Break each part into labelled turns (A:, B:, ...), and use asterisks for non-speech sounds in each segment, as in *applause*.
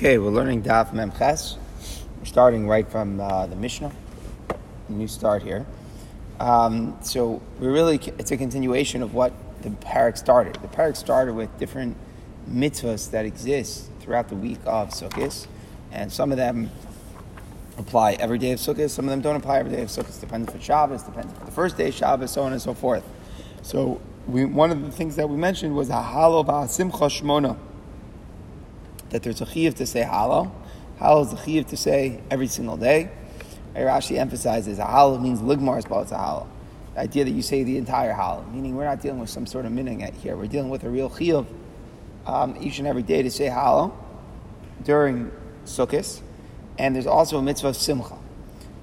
A: Okay, we're learning Daf Memches. We're starting right from uh, the Mishnah. New start here. Um, so we really, it's a continuation of what the parak started. The parak started with different mitzvahs that exist throughout the week of Sukkot, and some of them apply every day of Sukkot. Some of them don't apply every day of Sukkot. Depends for Shabbos, depends if the first day is Shabbos, so on and so forth. So we, one of the things that we mentioned was a halo simcha shmona that there's a chiyuv to say Hallel. Hallel is a chiyuv to say every single day. Rashi emphasizes a Hallel means ligmar but it's a Hallel. The idea that you say the entire Hallel, meaning we're not dealing with some sort of meaning here. We're dealing with a real chiyuv um, each and every day to say Hallel during Sukkot. And there's also a mitzvah of simcha.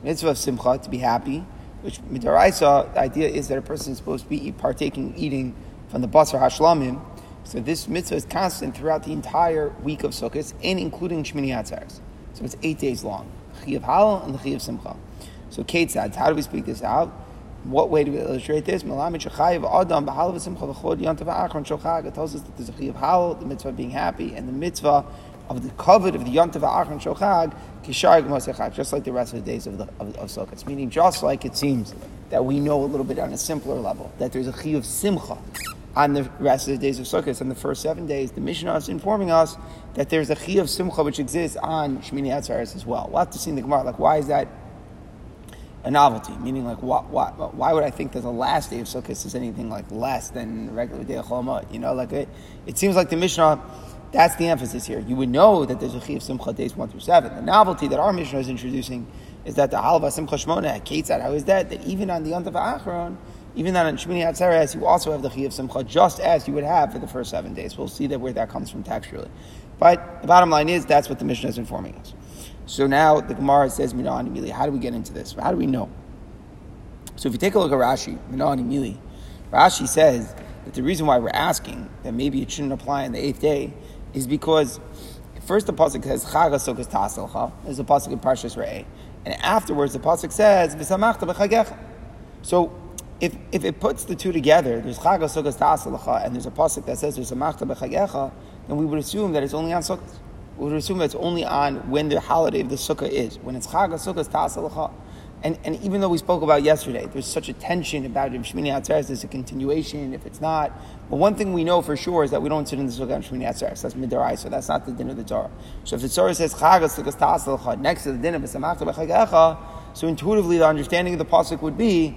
A: Mitzvah of simcha, to be happy, which midaraisa, the idea is that a person is supposed to be partaking, eating from the basar hashlamim, so this mitzvah is constant throughout the entire week of Sukkot, and including Shmini Atzeres. So it's eight days long. Chiyav Hallel and the Chiyav Simcha. So Ketzad, how do we speak this out? What way do we illustrate this? It tells us that there's a Chiyav Hallel, the mitzvah of being happy, and the mitzvah of the covet of the Yontav Achron Shochag, just like the rest of the days of, the, of, of Sukkot. Meaning, just like it seems that we know a little bit on a simpler level, that there's a Chiyav Simcha on the rest of the days of Sukkot, on the first seven days, the Mishnah is informing us that there's a Chi of Simcha which exists on Shmini Atzeres as well. We'll have to see in the Gemara, like, why is that a novelty? Meaning, like, why, why, why would I think that the last day of Sukkot is anything like less than the regular day of Chol You know, like, it, it seems like the Mishnah, that's the emphasis here. You would know that there's a Chi of Simcha days 1 through 7. The novelty that our Mishnah is introducing is that the Halva Simcha Shmona, Ketzad, how is that? That even on the Yontav Achron, even though on Shmini Atzeres, you also have the Chi Simcha, just as you would have for the first seven days. We'll see that where that comes from textually. But the bottom line is that's what the Mishnah is informing us. So now the Gemara says, Minan Mili. How do we get into this? How do we know? So if you take a look at Rashi, Minan Mili, Rashi says that the reason why we're asking that maybe it shouldn't apply on the eighth day is because first the pasuk says Chag Sukkot Taselcha. There's a pasuk in Parshas Re'eh, and afterwards the pasuk says V'samachta b'chagecha. So if, if it puts the two together, there's Chag Sukkot Ta'asalacha, and there's a pasuk that says there's a Machta B'chagecha, then we would assume that it's only on. We would assume that it's only on when the holiday of the Sukkah is, when it's Chag Sukkot Ta'asalacha. And, and even though we spoke about yesterday, there's such a tension about if Shmini Atzeres is a continuation, if it's not. But one thing we know for sure is that we don't sit in the Sukkah on Shmini Atzeres. That's Midarai, so that's not the din of the Torah. So if the Torah says Chag Sukkot Ta'asalacha next to the din of B'samachta B'chagecha, so intuitively the understanding of the pasuk would be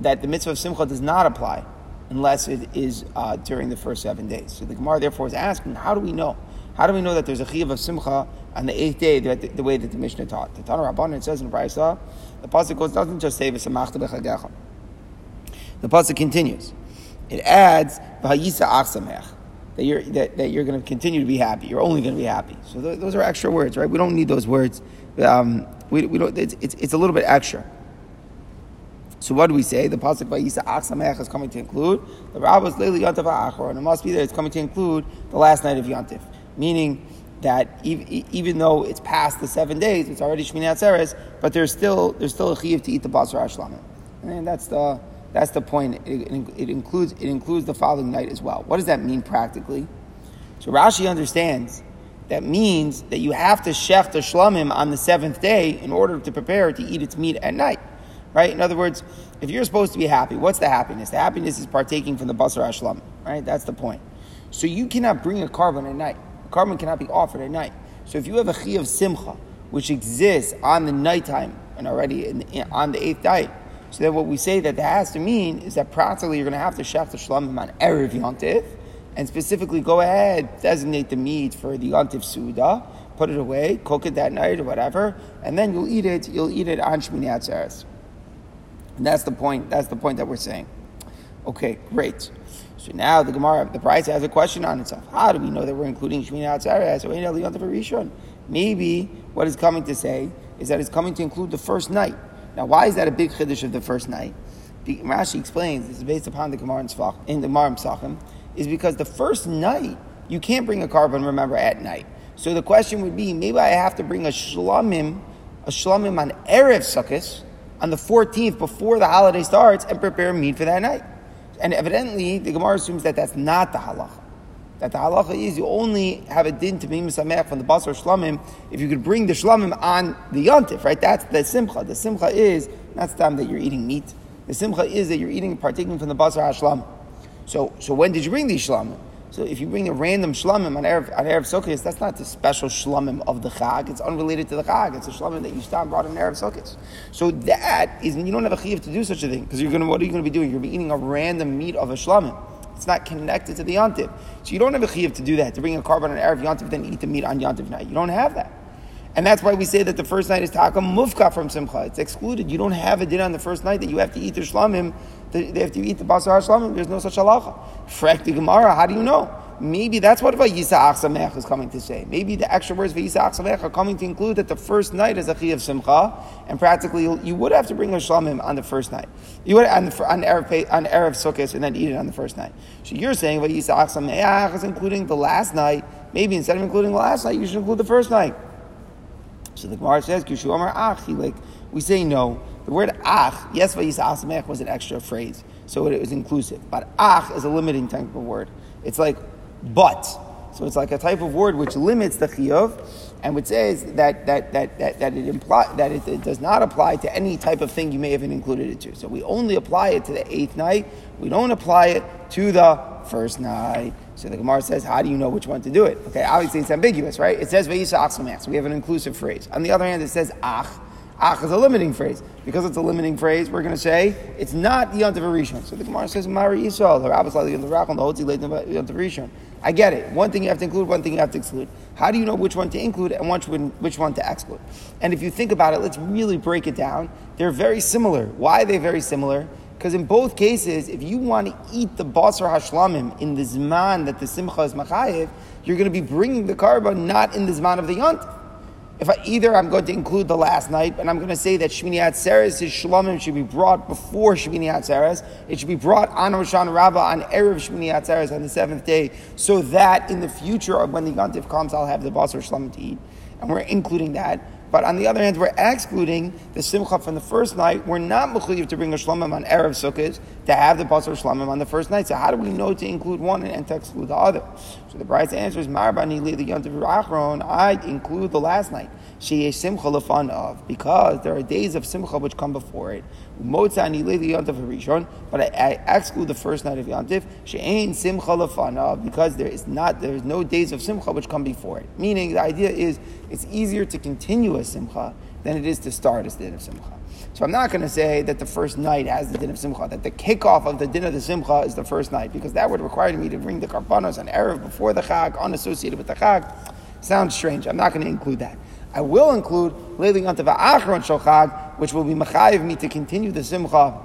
A: that the mitzvah of simcha does not apply unless it is uh, during the first seven days. So the Gemara therefore is asking, how do we know? How do we know that there's a chiyav of simcha on the eighth day, the, the, way that the Mishnah taught? The Tana Rabbanan says in Brisa, the pasuk goes doesn't just say v'samachta b'chagecha. The pasuk continues. It adds v'hayisa achsamech. That you're, that, that you're going to continue to be happy. You're only going to be happy. So th- those are extra words, right? We don't need those words. Um, we, we don't, it's, it's, it's a little bit extra. So what do we say? The pasuk Vayisa Ach is coming to include the Rabbos Leili Yontif Achor, and it must be there. It's coming to include the last night of Yontif, meaning that even though it's past the seven days, it's already Shmini Atzeres, but there's still there's still a chiyuv to eat the basar ashlamim, and that's the that's the point. It, it, includes it includes the following night as well. What does that mean practically? So Rashi understands that means that you have to shech the shlamim on the seventh day in order to prepare to eat its meat at night right? In other words, if you're supposed to be happy, what's the happiness? The happiness is partaking from the basar ashlam, right? That's the point. So you cannot bring a korban at night. A korban cannot be offered at night. So if you have a chi of simcha, which exists on the nighttime and already in, on the eighth night, so then what we say that that has to mean is that practically you're going to have to shech the shlamim on erev yontif, and specifically go ahead designate the meat for the yontif suda, put it away, cook it that night or whatever, and then you'll eat it. You'll eat it on Shmini Atzeres. And that's the point. That's the point that we're saying. Okay, great. So now the Gemara, the price has a question on itself. How do we know that we're including Shmini Atzeres or Rishon? Maybe what it's coming to say is that it's coming to include the first night. Now, why is that a big chiddush of the first night? The, Rashi explains this is based upon the Gemara in the Gemara Sachim, is because the first night you can't bring a korban. Remember at night. So the question would be, maybe I have to bring a shlamim, a shlamim on erev sukkos, on the 14th before the holiday starts and prepare meat for that night. And evidently, the Gemara assumes that that's not the halacha. that the halacha is you only have a din to be misamech from the basar shlamim if you could bring the shlamim on the yontif, right? That's the simcha. The simcha is not the time that you're eating meat. The simcha is that you're eating, partaking from the basar hashlam. So, so when did you bring these shlamim? So if you bring a random shlamim on Erev, on Erev Sukkot, that's not the special shlamim of the Chag. It's unrelated to the Chag. It's a shlamim that you stop brought in Erev Sukkot. So that is, you don't have a chiv to do such a thing because you're going to, what are you going to be doing? You're going to be eating a random meat of a shlamim. It's not connected to the yontiv. So you don't have a chiv to do that, to bring a korban on Erev yontiv, then eat the meat on yontiv night. You don't have that. And that's why we say that the first night is taka mufka from simcha. It's excluded. You don't have a din on the first night that you have to eat the shlamim. Have to eat the basar shlamim. There's no such halacha. Frak the Gemara. How do you know? Maybe that's what Vayisa Achsamech is coming to say. Maybe the extra words Vayisa Achsamech are coming to include that the first night is a Chi of Simcha, and practically you would have to bring a Shlamim on the first night. You would on, on Erev, on Erev Sukkot and then eat it on the first night. So you're saying Vayisa Achsamech is including the last night. Maybe instead of including the last night, you should include the first night. So the Gemara says, Kishu Amar Ach, like, we say no. The word Ach, yes, Achsamech was an extra phrase, so it was inclusive. But Ach is a limiting type of word. It's like but. So it's like a type of word which limits the chiyuv, and which says that that that that, that it imply that it, it, does not apply to any type of thing you may have included it to. So we only apply it to the eighth night. We don't apply it to the first night. So the Gemara says, how do you know which one to do it? Okay, obviously it's ambiguous, right? It says so we have an inclusive phrase. On the other hand, it says ach. Ach is a limiting phrase. Because it's a limiting phrase, we're going to say it's not the Yontav Rishon. So the Gemara says, Mari Yisrael, the Rabbis like the Rachel, the Hotzi late Yontav Rishon. I get it. One thing you have to include, one thing you have to exclude. How do you know which one to include and which one, which one to exclude? And if you think about it, let's really break it down. They're very similar. Why are they very similar? Because in both cases, if you want to eat the basar hashlamim in the zman that the simcha is machayev, you're going to be bringing the korban not in the zman of the yont if I, either I'm going to include the last night, and I'm going to say that Shmini Atzeres, his Shlomim should be brought before Shmini Atzeres. It should be brought on Rosh Rabbah on Erev Shmini Atzeres on the seventh day, so that in the future, when the Yontif comes, I'll have the Basar Shlomim to eat. And we're including that. But on the other hand, we're excluding the simcha from the first night. We're not mechuyev to bring a shlomim on erev sukkot to have the basar shlomim on the first night. So how do we know to include one and to exclude the other? So the bride's answer is marbani li the yontiv. I include the last night. She simcha lefan of because there are days of simcha which come before it. Motzani li the yontiv harishon, but I, I, exclude the first night of ain't simcha because there is not there is no days of simcha which come before it. Meaning the idea is it's easier to continue a simcha than it is to start a din of simcha. So I'm not going to say that the first night has the din of simcha, that the kickoff of the din of the simcha is the first night, because that would require me to bring the karbanos on erev before the chag, unassociated with the chag. Sounds strange. I'm not going to include that. I will include onto the achron shulchag, which will be machayiv me to continue the simcha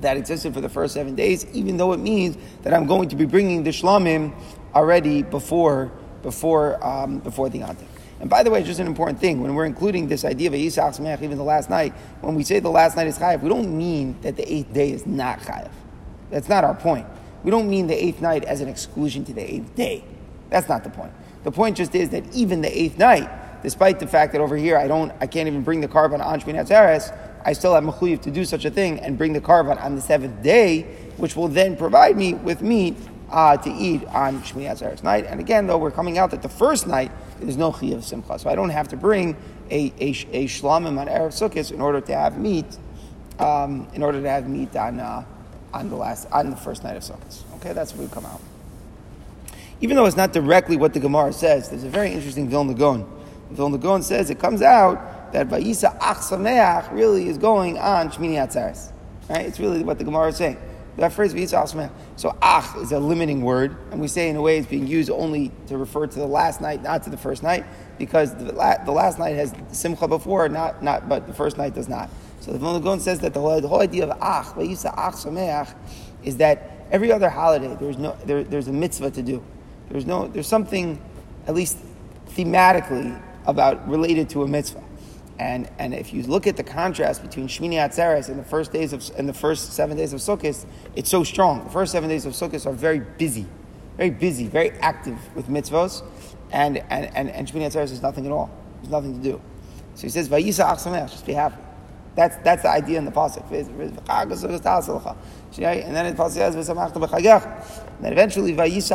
A: that existed for the first seven days, even though it means that I'm going to be bringing the shlamim already before before um, before the antik. And by the way, just an important thing, when we're including this idea of Yisach Sameach, even the last night, when we say the last night is Chayav, we don't mean that the eighth day is not Chayav. That's not our point. We don't mean the eighth night as an exclusion to the eighth day. That's not the point. The point just is that even the eighth night, despite the fact that over here I don't, I can't even bring the korban on Shmini Atzeres, I still have mechuyev to do such a thing and bring the korban on the seventh day, which will then provide me with meat uh, to eat on Shmini Atzeres night. And again, though, we're coming out that the first night there's no chi of simcha, so I don't have to bring a a, a shlamim on erev sukkot in order to have meat, um, in order to have meat on uh, on the last on the first night of sukkot. Okay, that's what we come out. Even though it's not directly what the Gemara says, there's a very interesting Vilna Gaon. Vilna Gaon says it comes out that Vayisa Ach Sameach really is going on Shmini Atzeres. Right? It's really what the Gemara is saying. That phrase Vayisa So ach is a limiting word, and we say in a way it's being used only to refer to the last night, not to the first night, because the, la- the last night has simcha before, not, not, but the first night does not. So the Vilna Gaon says that the whole, the whole idea of ach, Vayisa ach sameach, is that every other holiday there's no there, there's a mitzvah to do. There's no there's something at least thematically about related to a mitzvah. And, and if you look at the contrast between Shmini Atzeres and the first days of and the first seven days of Sukkot, it's so strong. The first seven days of Sukkot are very busy, very busy, very active with mitzvos, and and and, and Shmini Atzeres is nothing at all. There's nothing to do. So he says, "Vayisa Achsamech, just be happy." That's, that's the idea in the pasuk. And then it says, and then eventually, is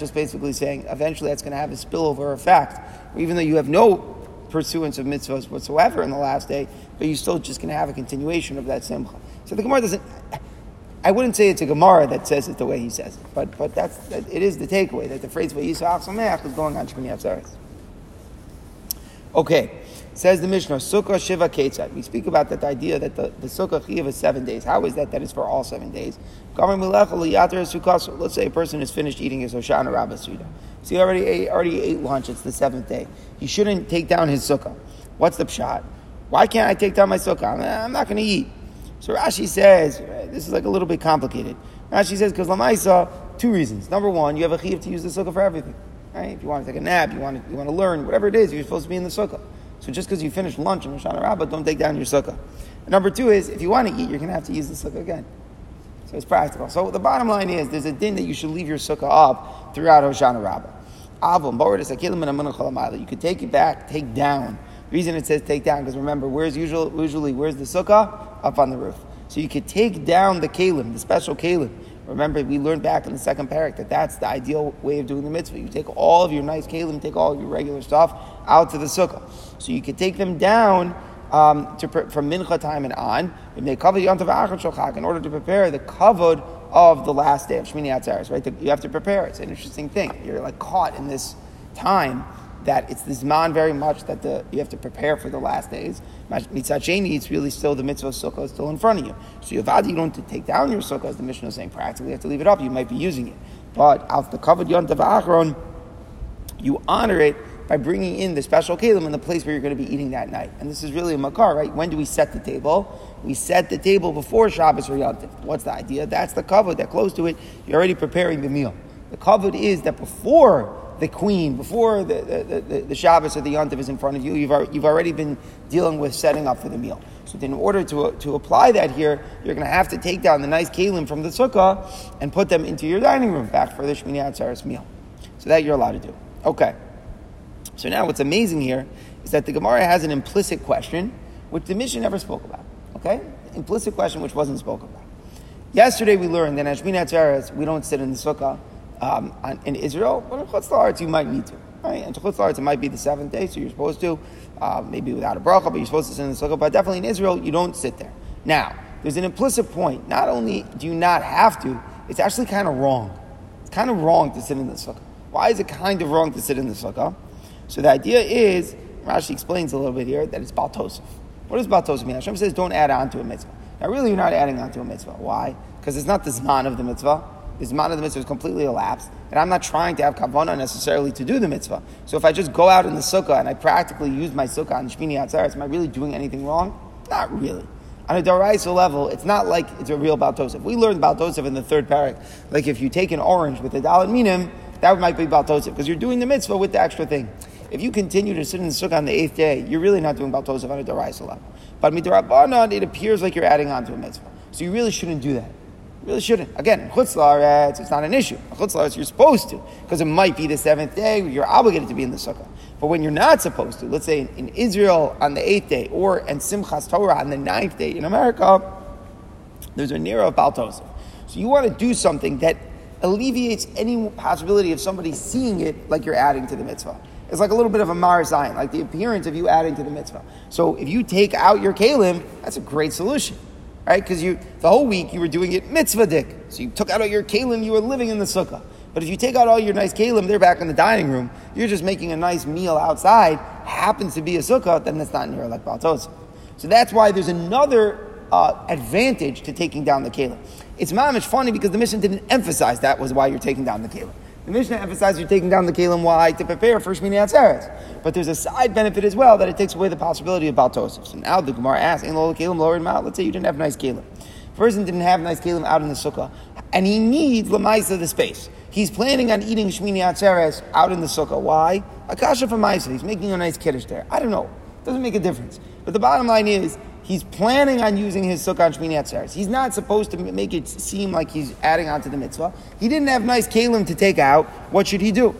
A: just basically saying, eventually that's going to have a spillover effect. Even though you have no pursuance of mitzvahs whatsoever in the last day, but you're still just going to have a continuation of that simcha. So the Gemara doesn't. I wouldn't say it's a Gemara that says it the way he says it, but but that's that, it is the takeaway that the phrase "Vayisach Sameach" is going on Shmini Atzeres. Okay, says the Mishnah, Sukkah Shiva Ketzad. We speak about that idea that the, the Sukkah Chiv is seven days. How is that? That is for all seven days. Let's say a person has finished eating his Hoshana Rabbah Suda. So he already ate, already ate lunch. It's the seventh day. He shouldn't take down his Sukkah. What's the pshat? Why can't I take down my Sukkah? I'm not going to eat. So Rashi says, this is like a little bit complicated. Rashi says, because Lamaisa, two reasons. Number one, you have a chiv to use the Sukkah for everything. Right? If you want to take a nap, you want to, you want to learn, whatever it is, you're supposed to be in the Sukkah. So just because you finish lunch in Hoshana Rabbah, don't take down your sukkah. And number two is, if you want to eat, you're going to have to use the sukkah again. So it's practical. So the bottom line is, there's a din that you should leave your sukkah up throughout Hoshana Rabbah. You could take it back, take down. The reason it says take down, because remember, where's usual, usually, where's the sukkah? Up on the roof. So you could take down the kalim, the special kalim. Remember, we learned back in the second parak that that's the ideal way of doing the mitzvah. You take all of your nice kalim, take all of your regular stuff out to the sukkah. So you could take them down um, to, from mincha time and on. If they cover Tov in order to prepare the kavod of the last day of Shmini Atzeres, right? You have to prepare. It's an interesting thing. You're like caught in this time that it's this man very much that the, you have to prepare for the last days. Mitzat Sheni, it's really still the mitzvah sukkah is still in front of you. So you have you don't take down your sukkah, as the Mishnah is saying. Practically, you have to leave it up. You might be using it, but out the kavod yontav achron, you honor it by bringing in the special kalim in the place where you're going to be eating that night. And this is really a makar, right? When do we set the table? We set the table before Shabbos or Yontif. What's the idea? That's the kavod. That close to it, you're already preparing the meal. The kavod is that before the queen, before the, the, the, Shabbos or the Yontif is in front of you, you've, you've already been dealing with setting up for the meal. So in order to, to apply that here, you're going to have to take down the nice kalim from the sukkah and put them into your dining room back for the Shmini Atzeres meal. So that you're allowed to do. Okay. So now what's amazing here is that the Gemara has an implicit question, which the Mishnah never spoke about. Okay? Implicit question which wasn't spoken about. Yesterday we learned that in Ashmin Atzeres, we don't sit in the sukkah um, in Israel, but in Chutz you might need to. Right? And to Chutz it might be the seventh day, so you're supposed to, uh, maybe without a bracha, but you're supposed to sit in the sukkah. But definitely in Israel, you don't sit there. Now, there's an implicit point. Not only do you not have to, it's actually kind of wrong. It's kind of wrong to sit in the sukkah. Why is it kind of wrong to sit in the sukkah? So the idea is, Rashi explains a little bit here, that it's Baltosif. What does Baltosif mean? Hashem says don't add on to a mitzvah. Now really you're not adding on to a mitzvah. Why? Because it's not the Zman of the mitzvah. The Zman of the mitzvah is completely elapsed. And I'm not trying to have kavanah necessarily to do the mitzvah. So if I just go out in the sukkah and I practically use my sukkah on Shmini Atzeres, am I really doing anything wrong? Not really. On a Daraisa level, it's not like it's a real Baltosif. We learned Baltosif in the third parak. Like if you take an orange with a Daled Minim, that might be Baltosif, because you're doing the mitzvah with the extra thing if you continue to sit in the sukkah on the eighth day, you're really not doing Baltosef on a Daraisa level. But Midrabanan, it appears like you're adding on to a mitzvah. So you really shouldn't do that. Really shouldn't. Again, Chutz it's not an issue. Chutz you're supposed to, because it might be the seventh day, you're obligated to be in the sukkah. But when you're not supposed to, let's say in, in Israel on the eighth day, or in Simchas Torah on the ninth day in America, there's a near of Baltosef. So you want to do something that alleviates any possibility of somebody seeing it like you're adding to the mitzvah. It's like a little bit of a mar sign, like the appearance of you adding to the mitzvah. So if you take out your kalim, that's a great solution, right? Because you the whole week you were doing it mitzvah dik. So you took out all your kalim, you were living in the sukkah. But if you take out all your nice kalim, they're back in the dining room. You're just making a nice meal outside. Happens to be a sukkah, then it's not near like baltos. So that's why there's another uh, advantage to taking down the kalim. It's mamish funny because the mission didn't emphasize that was why you're taking down the kalim. The Mishnah emphasizes you're taking down the Kalim Why? To prepare for Shmini Atzeres. But there's a side benefit as well that it takes away the possibility of Baltosif. So now the Gemara asks, Ain't Lola Kalim lower out? Let's say you didn't have nice Kalim. Person didn't have nice Kalim out in the Sukkah, and he needs Lamaisa the space. He's planning on eating Shmini Atzeres out in the Sukkah. Why? Akasha for Maisa. He's making a nice Kiddush there. I don't know. Doesn't make a difference. But the bottom line is, He's planning on using his sukkah on Shmini Atzeres. He's not supposed to make it seem like he's adding on to the mitzvah. He didn't have nice kalim to take out. What should he do?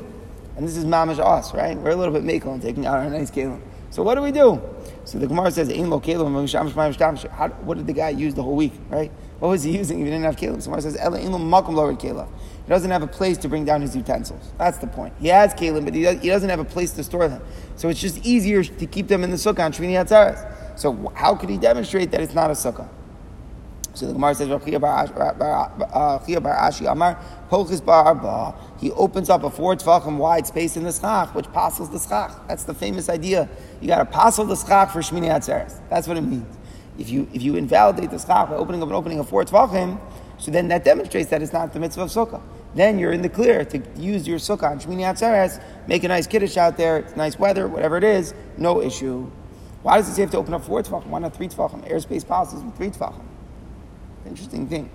A: And this is mamash us, right? We're a little bit makel in taking out our nice kalim. So what do we do? So the Gemara says, "Ein lo kelim How What did the guy use the whole week? Right? What was he using if he didn't have kelim? So Gemara says, "Ela lo makom lo kela." He doesn't have a place to bring down his utensils. That's the point. He has kelim, but he, does, he doesn't have a place to store them. So it's just easier to keep them in the sukkah on Shmini Atzeres. So how could he demonstrate that it's not a sukkah? So the Gemara says, uh, He opens up a four tefachim wide space in the schach, which passes the schach. That's the famous idea. You got to passel the schach for Shmini Atzeres. That's what it means. If you if you invalidate the schach by opening up an opening of four tefachim, so then that demonstrates that it's not the mitzvah of sukkah. Then you're in the clear to use your sukkah on Shmini Atzeres, make a nice kiddush out there, it's nice weather, whatever it is, no issue. Why does it say have to open up four tefachim? Why not three tefachim? Airspace passes with three tefachim. Interesting thing.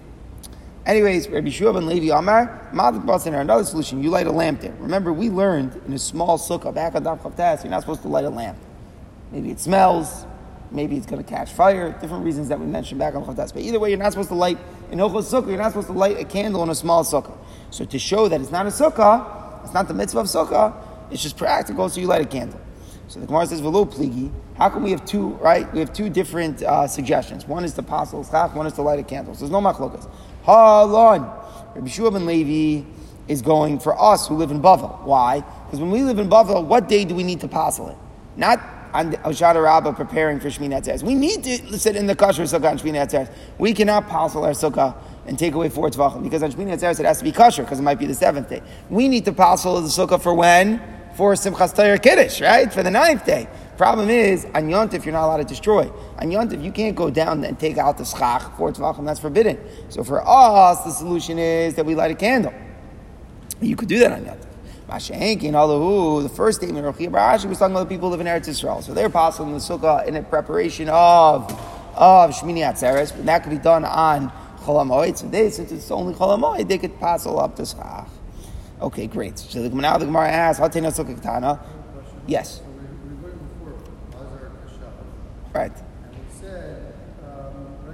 A: Anyways, Rabbi Shua ben Levi Amar, Madat Basan, another solution, you light a lamp there. Remember, we learned in a small sukkah back on Daf Chavtas, you're not supposed to light a lamp. Maybe it smells, maybe it's going to catch fire, different reasons that we mentioned back on Chavtas. But either way, you're not supposed to light, in Ochos Sukkah, you're not supposed to light a candle in a small sukkah. So to show that it's not a sukkah, it's not the mitzvah of sukkah, it's just practical, so you light a candle. So the Gemara says, "Velo pligi." How can we have two? Right, we have two different uh, suggestions. One is to pasul schach, one is to light a candle. So there's no machlokas. Halon. Rabbi Shua ben Levi is going for us who live in Bavel. Why? Because when we live in Bavel, what day do we need to pasul it? Not on Hoshana Rabbah preparing for Shmini Atzeres. We need to sit in the kosher sukkah on Shmini Atzeres. We cannot pasul our sukkah and take away four tefachim because on Shmini Atzeres it has to be kosher because it might be the seventh day. We need to pasul the sukkah for when for Simchas Torah Kiddush, right? For the ninth day. Problem is, on Yontif, you're not allowed to destroy. On Yontif, you can't go down and take out the schach for tefachim, that's forbidden. So for us, the solution is that we light a candle. You could do that on Yontif. Mashenkin, although the first statement of Barashi was talking about the people live in Eretz Israel. So they're possible in the sukkah in a preparation of, of Shmini Atzeres, but that could be done on Cholamoid. So they, since it's only Cholamoid, they could pass up the schach. Okay, great. So the, now the Gemara asks, "Hatena sukkah katana." Yes. Right. The the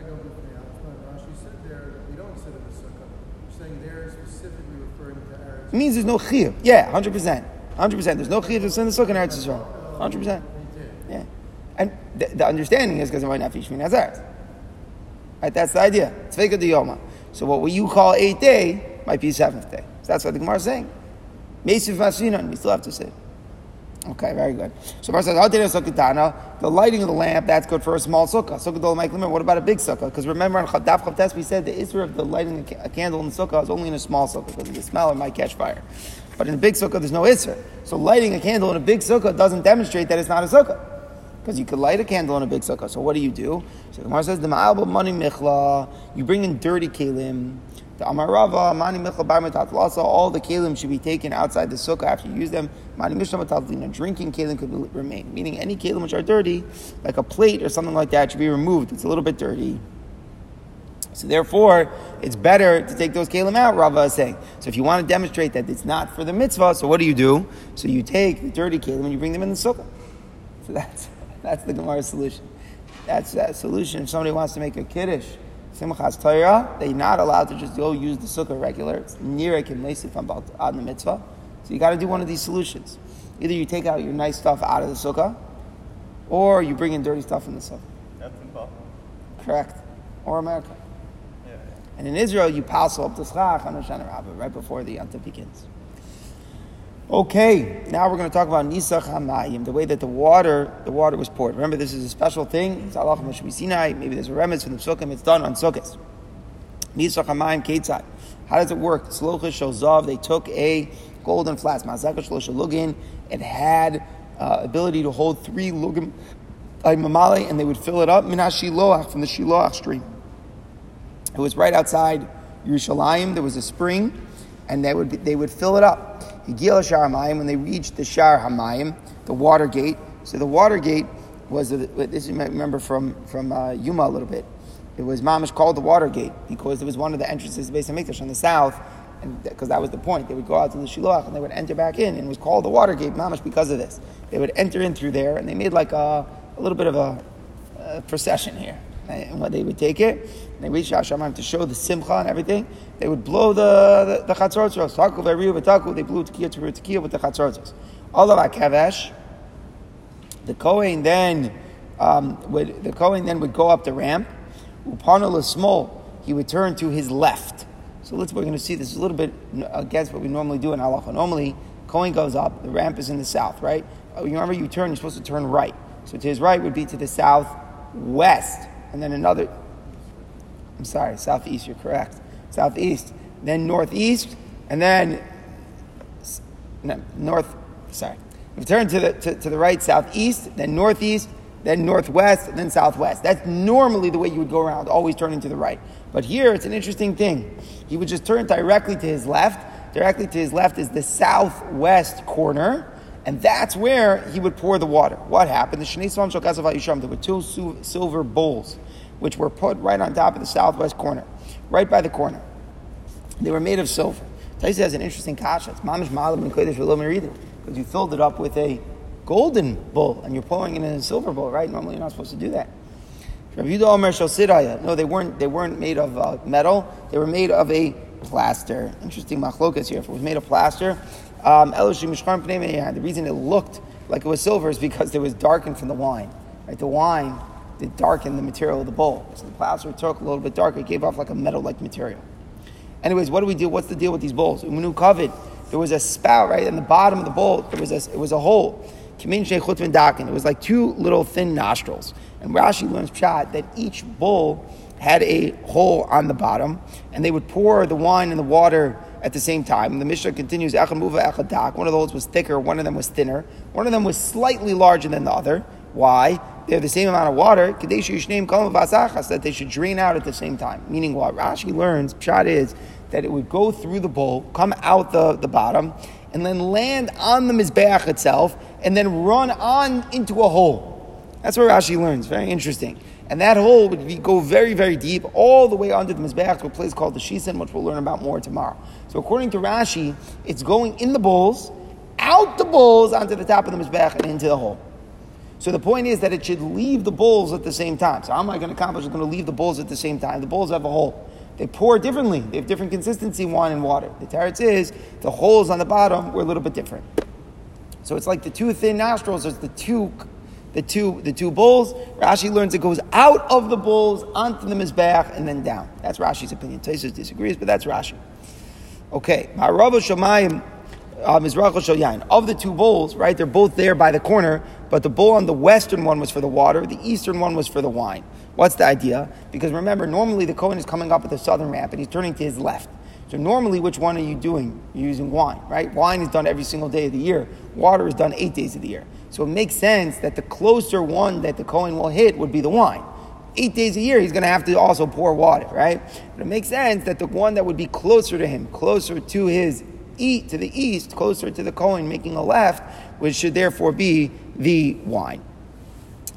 A: sukkah. It means there's no chiyuv. Yeah, hundred percent, hundred percent. There's no chiyuv to send the sukkah in Eretz Yisrael. Hundred percent. Yeah, and the, the understanding is because might not be Shmini Atzeres. Right, that's the idea. Tzveka diyoma. So what you call eighth day might be seventh day. That's what the Gemara is saying. Mesif Masinan, we still have to say. Okay, very good. So Gemara says, the lighting of the lamp, that's good for a small sukkah. Sukkah. What about a big sukkah? Because remember on Daf Chavtes we said the Isra of the lighting a candle in the sukkah is only in a small sukkah because of the smell it might catch fire. But in a big sukkah there's no Isra. So lighting a candle in a big sukkah doesn't demonstrate that it's not a sukkah. Because you could light a candle in a big sukkah. So what do you do? So Gemara says, the money michla, you bring in dirty kalim, the Amarava, Mani Michal Bar also all the kalim should be taken outside the sukkah after you use them. Mani Mishlam Matatlina, drinking kalim could remain. Meaning any kalim which are dirty, like a plate or something like that, should be removed. It's a little bit dirty. So therefore, it's better to take those kalim out, Rava is saying. So if you want to demonstrate that it's not for the mitzvah, so what do you do? So you take the dirty kalim and you bring them in the sukkah. So that's, *laughs* that's the Gemara solution. That's that solution. If somebody wants to make a kiddush, Simchas Torah, they're not allowed to just go use the sukkah regular. It's nirek and meisif on the mitzvah. So you got to do one of these solutions. Either you take out your nice stuff out of the sukkah, or you bring in dirty stuff in the sukkah.
B: That's impossible.
A: Correct. Or America.
B: Yeah, yeah.
A: And in Israel, you pass up the schach on Hoshana Rabbah right before the Yom begins. Okay, now we're going to talk about Nisach HaMayim, the way that the water, the water was poured. Remember, this is a special thing. Maybe there's a remnant from the Sukkah. It's done on Sukkot. Nisach HaMayim Ketzad. How does it work? They took a golden flask. Mazaka Shlosha Lugin. It had uh, ability to hold three lugim mamale, and they would fill it up from the Shiloach stream. It was right outside Yerushalayim. There was a spring, and they would, they would fill it up. Higil Shar Hamayim, when they reached the Shar Hamayim, the water gate. So the water gate was, this you might remember from, from uh, Yoma a little bit. It was Mamish called the water gate because it was one of the entrances to Beis Hamikdash on the south, because that was the point. They would go out to the Shiloach and they would enter back in, and it was called the water gate, Mamish, because of this. They would enter in through there, and they made like a, a little bit of a, a procession here. And when they would take it, they reached Hashemayim to show the simcha and everything, they would blow the the, the chatzortzos. Taku ve'riu v'taku, they blew tekiah to tekiah with the chatzortzos. All of our kavesh, The Kohen then um, would the Kohen then would go up the ramp. Upon small, he would turn to his left. So let's we're going to see this a little bit against what we normally do in halacha. Normally, Kohen goes up, the ramp is in the south, right? Oh, you remember you turn, you're supposed to turn right. So to his right would be to the southwest, and then another. I'm sorry, southeast. You're correct. Southeast, then northeast, and then no, north. Sorry. If you turn to the to, to the right, southeast, then northeast, then northwest, then southwest. That's normally the way you would go around, always turning to the right. But here, it's an interesting thing. He would just turn directly to his left. Directly to his left is the southwest corner, and that's where he would pour the water. What happened? The Shnei there were two silver bowls, which were put right on top of the southwest corner, right by the corner. They were made of silver. Taisa has an interesting kasha. It's mamish malam and kodesh because you filled it up with a golden bowl and you're pouring it in a silver bowl, right? Normally you're not supposed to do that. No, they weren't. They weren't made of uh, metal. They were made of a plaster. Interesting machlokas here. If it was made of plaster, um, the reason it looked like it was silver is because it was darkened from the wine. Right, the wine did darkened the material of the bowl. So the plaster took a little bit darker. It gave off like a metal-like material. Anyways, what do we do? What's the deal with these bowls? Umanu covered. There was a spout right in the bottom of the bowl. There was a, it was a hole. It was like two little thin nostrils. And Rashi learns pshat that each bowl had a hole on the bottom, and they would pour the wine and the water at the same time. And the Mishnah continues, One of the holes was thicker, one of them was thinner, one of them was slightly larger than the other. Why? They have the same amount of water, that they should drain out at the same time. Meaning what? Rashi learns, pshat is, that it would go through the bowl, come out the, the bottom, and then land on the Mizbeach itself, and then run on into a hole. That's where Rashi learns. Very interesting. And that hole would be, go very, very deep, all the way under the Mizbeach to a place called the Shissin, which we'll learn about more tomorrow. So according to Rashi, it's going in the bowls, out the bowls, onto the top of the Mizbeach, and into the hole. So the point is that it should leave the bowls at the same time. So how am I going to accomplish? I'm going to leave the bowls at the same time. The bowls have a hole. They pour differently. They have different consistency, wine and water. The teretz is the holes on the bottom were a little bit different. So it's like the two thin nostrils. There's the two, the two, the two bowls. Rashi learns it goes out of the bowls onto the mizbeach and then down. That's Rashi's opinion. Taisus disagrees, but that's Rashi. Okay, Shamayim uh, Mizrach Uh, of the two bowls, right, they're both there by the corner, but the bowl on the western one was for the water, the eastern one was for the wine. What's the idea? Because remember, normally the Kohen is coming up at the southern ramp and he's turning to his left. So normally, which one are you doing? You're using wine, right? Wine is done every single day of the year. Water is done eight days of the year. So it makes sense that the closer one that the Kohen will hit would be the wine. Eight days a year, he's going to have to also pour water, right? But it makes sense that the one that would be closer to him, closer to his eat to the east, closer to the Kohen, making a left, which should therefore be the wine.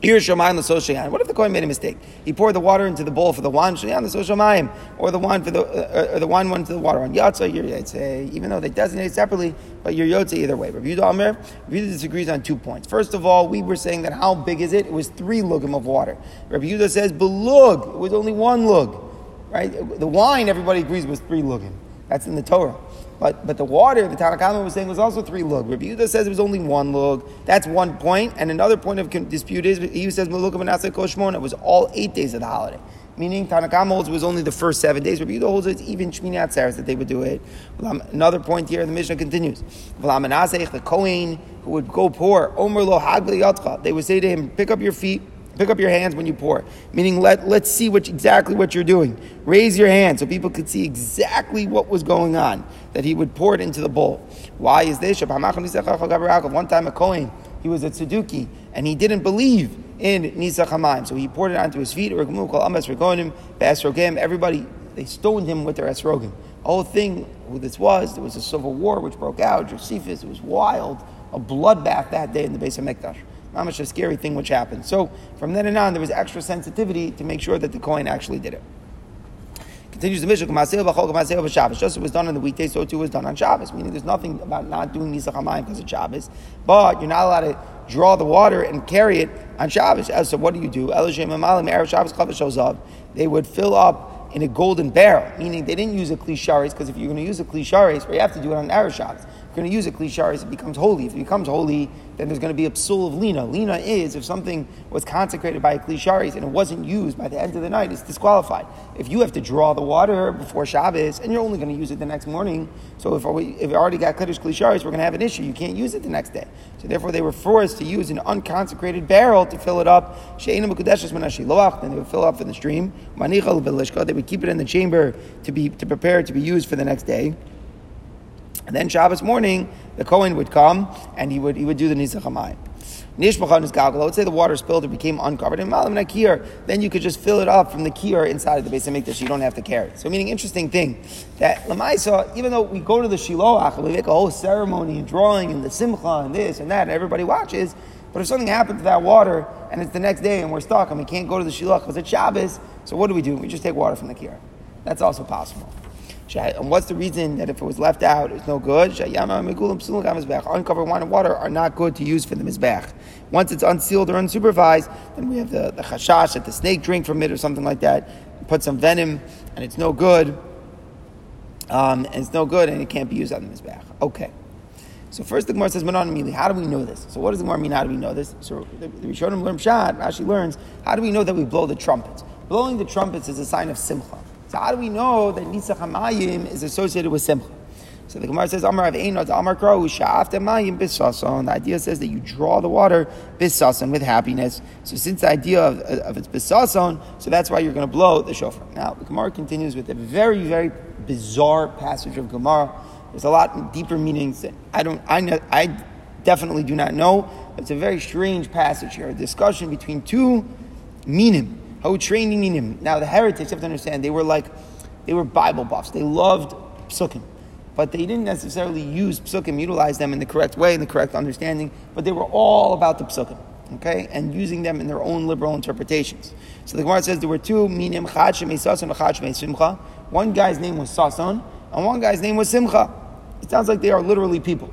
A: Here's Shemaim the What if the Kohen made a mistake? He poured the water into the bowl for the wine, Shayan or the wine for the uh, or the wine went to the water on Yatza, Yotze, even though they designate separately, but you're Yotze either way. Rabbi Yudah Amir, Rabbi disagrees on two points. First of all, we were saying that how big is it? It was three lugim of water. Rabbi Yudah says, belug, it was only one lug. Right? The wine, everybody agrees, was three lugim. That's in the Torah. But, but the water, the Tanakama was saying, was also three lug. Rabbi Yehuda says it was only one lug. That's one point. And another point of dispute is he says Maluk of Koshmon, it was all eight days of the holiday. Meaning Tanakama holds it was only the first seven days. Rabbi Yehuda holds it's even Shmini Atzeres that they would do it. Another point here, the Mishnah continues. The Kohen who would go poor, Omer lo They would say to him, pick up your feet Pick up your hands when you pour. Meaning, let, let's see what, exactly what you're doing. Raise your hand so people could see exactly what was going on, that he would pour it into the bowl. Why is this? One time a Kohen, he was a Tzeduki, and he didn't believe in Nisach HaMaim. So he poured it onto his feet. Everybody, they stoned him with their esrogim. The whole thing, who this was, there was a civil war which broke out, Josephus, it was wild, a bloodbath that day in the base of Mikdash much a scary thing which happened. So from then and on, there was extra sensitivity to make sure that the coin actually did it. Continues the Mishnah, just it was done on the weekday, so too was done on Shabbos. Meaning there's nothing about not doing Nisach HaMayim because of Shabbos, but you're not allowed to draw the water and carry it on Shabbos. So what do you do? They would fill up in a golden barrel, meaning they didn't use a klisharis, because if you're going to use a klisharis, you have to do it on Erev Shabbos. You're going to use a klisharis, it becomes holy. If it becomes holy, then there's going to be a psul of lina. Lina is if something was consecrated by a klisharis and it wasn't used by the end of the night, it's disqualified. If you have to draw the water before Shabbos and you're only going to use it the next morning, so if we, if we already got kaddish klisharis, we're going to have an issue. You can't use it the next day. So therefore, they were forced to use an unconsecrated barrel to fill it up. Then they would fill up in the stream. They would keep it in the chamber to be to prepare to be used for the next day. And then Shabbos morning, the Kohen would come and he would, he would do the Nizach HaMayim. Is galgal. Let's say the water spilled or became uncovered. And malam nakir, then you could just fill it up from the kier inside of the base this. You don't have to carry. So, meaning interesting thing that lamaisa, even though we go to the shiloach and we make a whole ceremony and drawing and the simcha and this and that, and everybody watches. But if something happened to that water and it's the next day and we're stuck and we can't go to the shiloach because it's Shabbos, so what do we do? We just take water from the kier. That's also possible. And what's the reason that if it was left out, it's no good? Uncovered wine and water are not good to use for the mizbech. Once it's unsealed or unsupervised, then we have the, the chashash that the snake drink from it or something like that. Put some venom, and it's no good. Um, and it's no good, and it can't be used on the mizbech. Okay. So first the Gemara says, Manon. How do we know this? So what does the Gemara mean? How do we know this? So the, Rishonim learn Pshat. Rashi learns. How do we know that we blow the trumpets? Blowing the trumpets is a sign of simcha. So how do we know that Nisach HaMayim is associated with Simcha? So the Gemara says, Amar Aveinot, Amar Krau, Sha'afta Mayim Bisason. The idea says that you draw the water Bisason with happiness. So since the idea of, of its Bisason, so that's why you're going to blow the shofar. Now, the Gemara continues with a very, very bizarre passage of Gemara. There's a lot deeper meanings that I don't, I, I definitely do not know. It's a very strange passage here, a discussion between two minim how training minim. Now the heretics have to understand they were like they were Bible buffs. They loved psukim, but they didn't necessarily use psukim, utilize them in the correct way, in the correct understanding. But they were all about the psukim, okay, and using them in their own liberal interpretations. So the Gemara says there were two minim chad sason chad simcha. One guy's name was Sason, and one guy's name was Simcha. It sounds like they are literally people.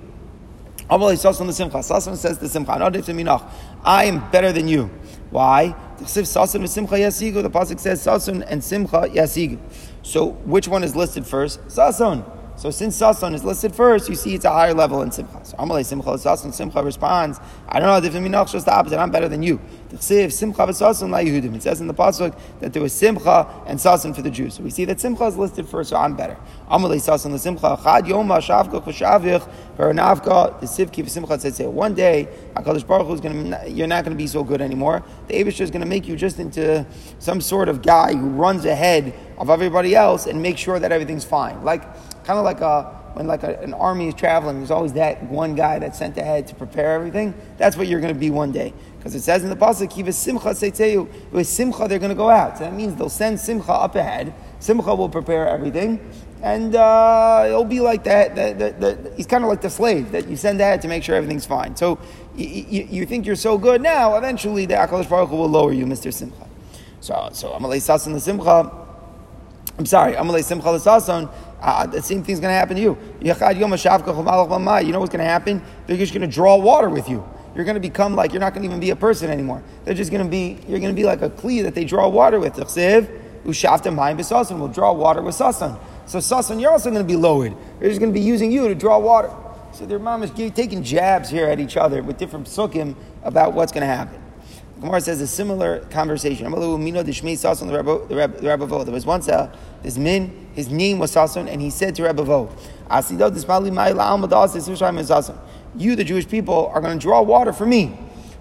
A: Sason says to Simcha, I am better than you. Why? The pasuk says sasun and simcha yasigu. So which one is listed first? Sasun. So since Sason is listed first, you see it's a higher level in Simcha. So Amalei Simcha Sason Simcha responds, I don't know, if Minach just the opposite, I'm better than you. It says in the Pasuk that there was Simcha and Sason for the Jews. So we see that Simcha is listed first, so I'm better. Amalei Sason the Simcha, Chad Yoma Shavkach V'Shavich Veranavka, the Sivki Simcha says, one day, HaKadosh Baruch Hu is going to, you're not going to be so good anymore. The Abishah is going to make you just into some sort of guy who runs ahead of everybody else and make sure that everything's fine. Like, kind of like a, when like a, an army is traveling, there's always that one guy that's sent ahead to prepare everything. That's what you're going to be one day. Because it says in the pasuk, "Kiva simcha seitzeyu." With simcha, they're going to go out. So that means they'll send simcha up ahead. Simcha will prepare everything, and uh, it'll be like that. he's kind of like the slave that you send ahead to make sure everything's fine. So you, you, think you're so good now. Eventually, the Hakadosh Baruch will lower you, Mister Simcha. So so Amalei Sasan the Simcha. I'm sorry, Amalei Simcha the Sasan uh, the same thing's going to happen to you. You know what's going to happen? They're just going to draw water with you. You're going to become like you're not going to even be a person anymore. They're just going to be you're going to be like a kli that they draw water with. Will draw water with sasan. So sasan, you're also going to be lowered. They're just going to be using you to draw water. So their mom is taking jabs here at each other with different psukim about what's going to happen. Gemara says a similar conversation. There was once a, this min, his name was Sason, and he said to Rebbe Vo, You, the Jewish people, are going to draw water for me.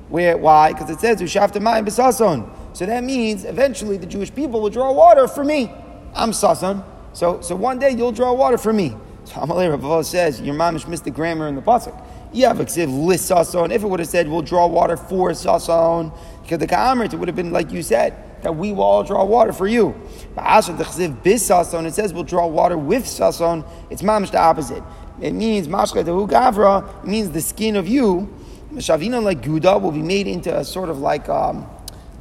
A: Where, why? Because it says. So that means eventually the Jewish people will draw water for me. I'm Sason. So, so one day you'll draw water for me. So Amalei Rebbe says, Your mom is missed the grammar in the pasuk. Sason. If it would have said we'll draw water for sason, because the ka'amrit, it would have been like you said that we will all draw water for you. But sason, it says we'll draw water with sason. It's mamish the opposite. It means gavra. Means the skin of you. Shavina like guda will be made into a sort of like um,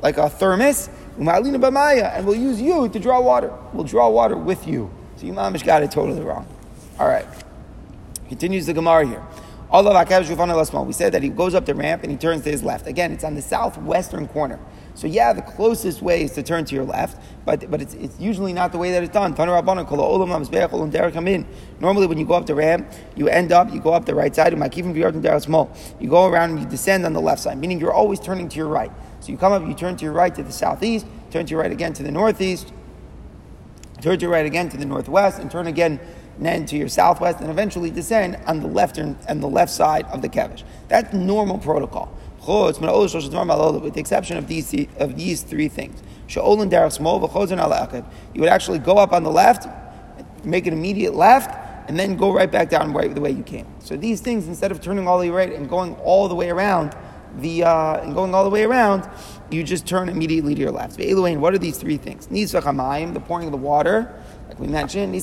A: like a thermos. Umalina b'maya, and we'll use you to draw water. We'll draw water with you. So you mamish got it totally wrong. All right. Continues the Gemara here. We said that he goes up the ramp and he turns to his left. Again, it's on the southwestern corner. So yeah, the closest way is to turn to your left, but but it's, it's usually not the way that it's done. Normally, when you go up the ramp, you end up you go up the right side. You go around and you descend on the left side, meaning you're always turning to your right. So you come up, you turn to your right to the southeast, turn to your right again to the northeast, turn to your right again to the northwest, and turn again then to your southwest, and eventually descend on the left and the left side of the kevish. That's normal protocol. With the exception of these of these three things. You would actually go up on the left, make an immediate left, and then go right back down right the way you came. So these things, instead of turning all the way right and going all the way around, the uh, and going all the way around, you just turn immediately to your left. What are these three things? the pouring of the water, like we mentioned.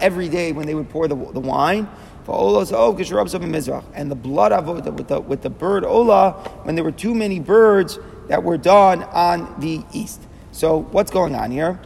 A: every day when they would pour the, the wine. Oh, and the blood of with the, with the bird Ola, when there were too many birds that were done on the east. So what's going on here?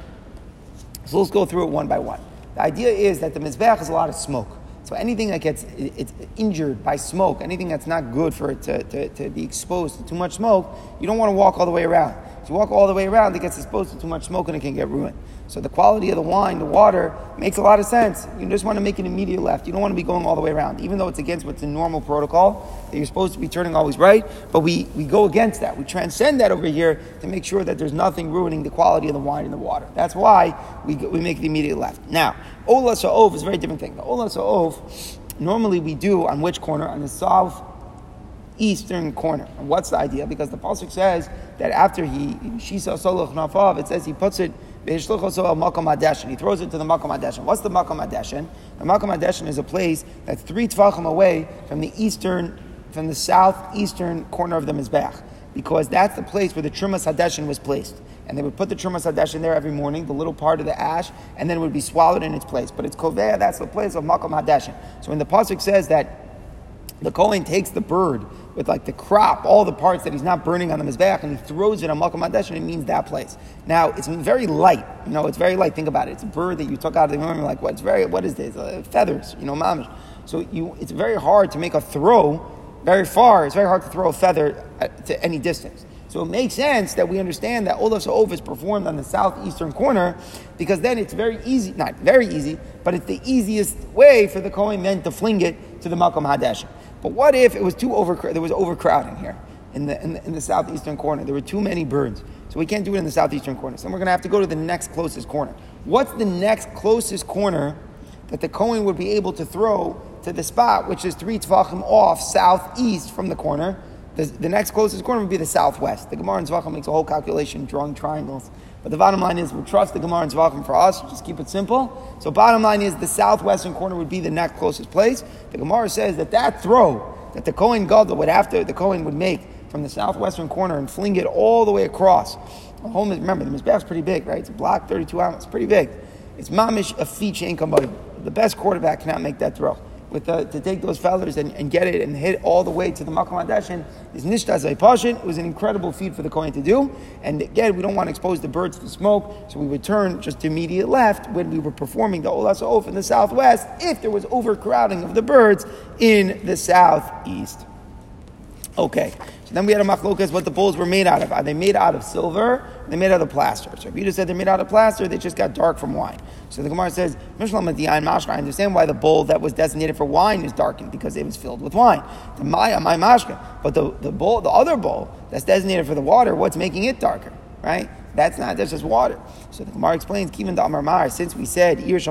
A: So let's go through it one by one. The idea is that the Mizbeach has a lot of smoke. So anything that gets it's injured by smoke, anything that's not good for it to, to, to be exposed to too much smoke, you don't want to walk all the way around. If you walk all the way around, it gets exposed to too much smoke and it can get ruined. So the quality of the wine, the water, makes a lot of sense. You just want to make an immediate left. You don't want to be going all the way around, even though it's against what's in normal protocol that you're supposed to be turning always right. But we, we go against that. We transcend that over here to make sure that there's nothing ruining the quality of the wine and the water. That's why we, we make the immediate left. Now, Ola Sa'ov is a very different thing. The Ola Sa'ov, normally we do on which corner? On the south eastern corner. And what's the idea? Because the pasuk says that after he shisa soloch nafav, it says he puts it he throws it to the Makom Hadeshin. What's the Makom Hadeshin? The Makom Hadeshin is a place that's three tefachim away from the eastern, from the southeastern corner of the Mizbeach, because that's the place where the Trumas Hadeshin was placed. And they would put the Trumas Hadeshin there every morning, the little part of the ash, and then it would be swallowed in its place. But it's Kovea, that's the place of Makom Hadeshin. So when the Pasuk says that the Kohen takes the bird with like the crop, all the parts that he's not burning on the Mizbeach, and he throws it on Makom and it means that place. Now, it's very light. You know, it's very light. Think about it. It's a bird that you took out of the room. like, what? It's very, what is this? Uh, feathers, you know, mamish. So you, it's very hard to make a throw very far. It's very hard to throw a feather at, to any distance. So it makes sense that we understand that Olaf Sa'ov is performed on the southeastern corner because then it's very easy, not very easy, but it's the easiest way for the Kohen then to fling it to the Makom Hadesh. But what if it was too over, there was overcrowding here in the, in the, in the southeastern corner? There were too many birds. So we can't do it in the southeastern corner. So we're going to have to go to the next closest corner. What's the next closest corner that the Kohen would be able to throw to the spot, which is three tefachim off southeast from the corner? The, the next closest corner would be the southwest. The Gemara in Zvachim makes a whole calculation drawing triangles. But the bottom line is, we trust the Gemara in Zvachim for us. Just keep it simple. So bottom line is, the southwestern corner would be the next closest place. The Gemara says that that throw that the Kohen Gadol would have to, the Kohen would make from the southwestern corner and fling it all the way across. The home is, remember, the Mizbeach is pretty big, right? It's a block, 32 ounces, pretty big. It's mamish a feature income, but the best quarterback cannot make that throw with the, to take those feathers and, and, get it and hit all the way to the Makom Hadeshin is Nishta Zaypashin. It was an incredible feat for the Kohen to do. And again, we don't want to expose the birds to smoke, so we would turn just immediate left when we were performing the Olas Of in the southwest if there was overcrowding of the birds in the southeast. Okay, so then we had a machlokas what the bowls were made out of. Are they made out of silver? They made out of plaster. So if you just said they're made out of plaster, they just got dark from wine. So the Gemara says, I understand why the bowl that was designated for wine is darkened because it was filled with wine. The Maya, my mashka. But the, the bowl, the other bowl that's designated for the water, what's making it darker? Right? That's not, that's just water. So the Gemara explains, Kivan Mar, since we said, if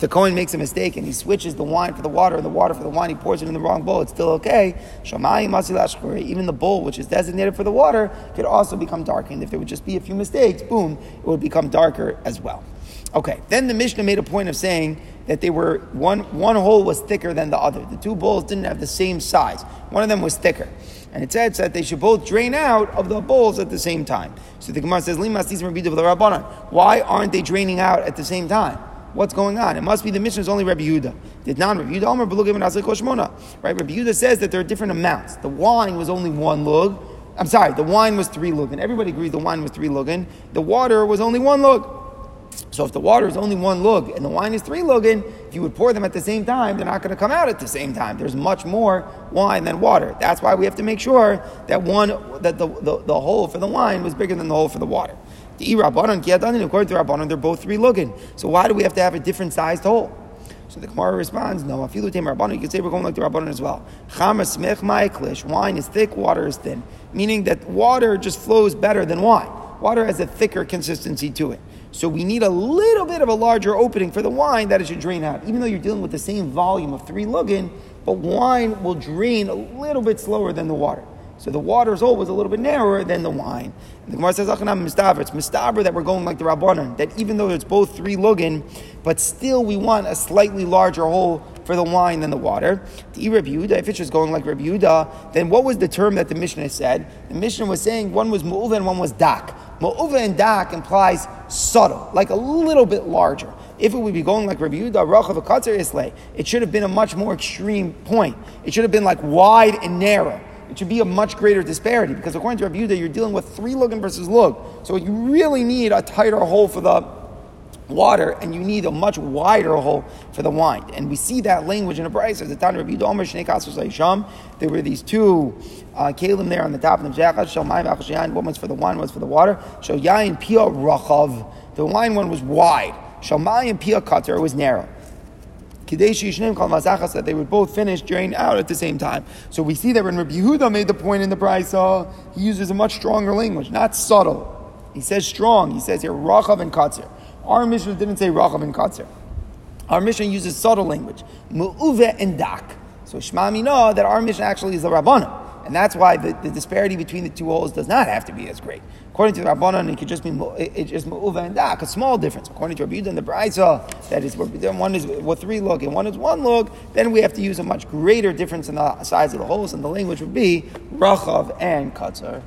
A: the Kohen makes a mistake and he switches the wine for the water and the water for the wine, he pours it in the wrong bowl, it's still okay. Even the bowl which is designated for the water could also become darkened. If there would just be a few mistakes, boom, it would become darker as well. Okay, then the Mishnah made a point of saying that they were one one hole was thicker than the other. The two bowls didn't have the same size. One of them was thicker. And it says that they should both drain out of the bowls at the same time. So the Gemara says, Limas Rabbanan. Why aren't they draining out at the same time? What's going on? It must be the Mishnah is only Rabbi Yehuda. Did not Rabbi Yehuda Omer Right? Rabbi Yehuda says that there are different amounts. The wine was only one lug. I'm sorry, the wine was three lugin. Everybody agreed the wine was three lugin. The water was only one lug. So if the water is only one lug and the wine is three lugin, if you would pour them at the same time, they're not going to come out at the same time. There's much more wine than water. That's why we have to make sure that one that the, the, the hole for the wine was bigger than the hole for the water. The Rabbanon, according to Rabbanon, they're both three lugin. So why do we have to have a different sized hole? So the Gemara responds, no, you look Rabbanon, you can say we're going like the Rabbanon as well. Chamas mech ma'iklish, wine is thick, water is thin. Meaning that water just flows better than wine. Water has a thicker consistency to it. So we need a little bit of a larger opening for the wine that it should drain out. Even though you're dealing with the same volume of three lugin, but wine will drain a little bit slower than the water. So the water is always a little bit narrower than the wine. And the Gemara says, mistaber. It's mistaber that we're going like the Rabbanon, that even though it's both three lugin, but still we want a slightly larger hole for the wine than the water. The Rabbi Yehuda, if it's just going like Yehuda, then what was the term that the Mishnah said? The Mishnah was saying one was mu'uva and one was dak. Ma'uva and dak implies subtle, like a little bit larger. If it would be going like Rabbi Yehuda, Rachav Katzer Islay, it should have been a much more extreme point. It should have been like wide and narrow. It should be a much greater disparity because according to Rabbi Yehuda, you're dealing with three lugin versus lug. So you really need a tighter hole for the water, and you need a much wider hole for the wine. And we see that language in the price of the Tan Rabbi Domer Shnei There were these two uh, kalim there on the top of the Jachad, Shal Mayim Achashayin, one was for the wine, one was for the water. Shal Yain Pia Rachav, the wine one was wide. Shal Mayim Pia Kater was narrow. Kadeshi Yishnim Kal Mazachas that they would both finish, drain out at the same time. So we see that when Rabbi Yehuda made the point in the Brisa, he uses a much stronger language, not subtle. He says strong. He says here Rachav and Katzer. Our Mishnah didn't say Rachav and Katzer. Our Mishnah uses subtle language, Mu'uve and Dak. So Shema Mina, that our Mishnah actually is the Rabbana. And that's why the, the, disparity between the two holes does not have to be as great. According to the Rabbanon, it could just be it, just Mu'uva and Dak, a small difference. According to Rabbi Yudah the Brisa, that is one is with three lug and one is one lug, then we have to use a much greater difference in the size of the holes, and the language would be Rachav and Katzar.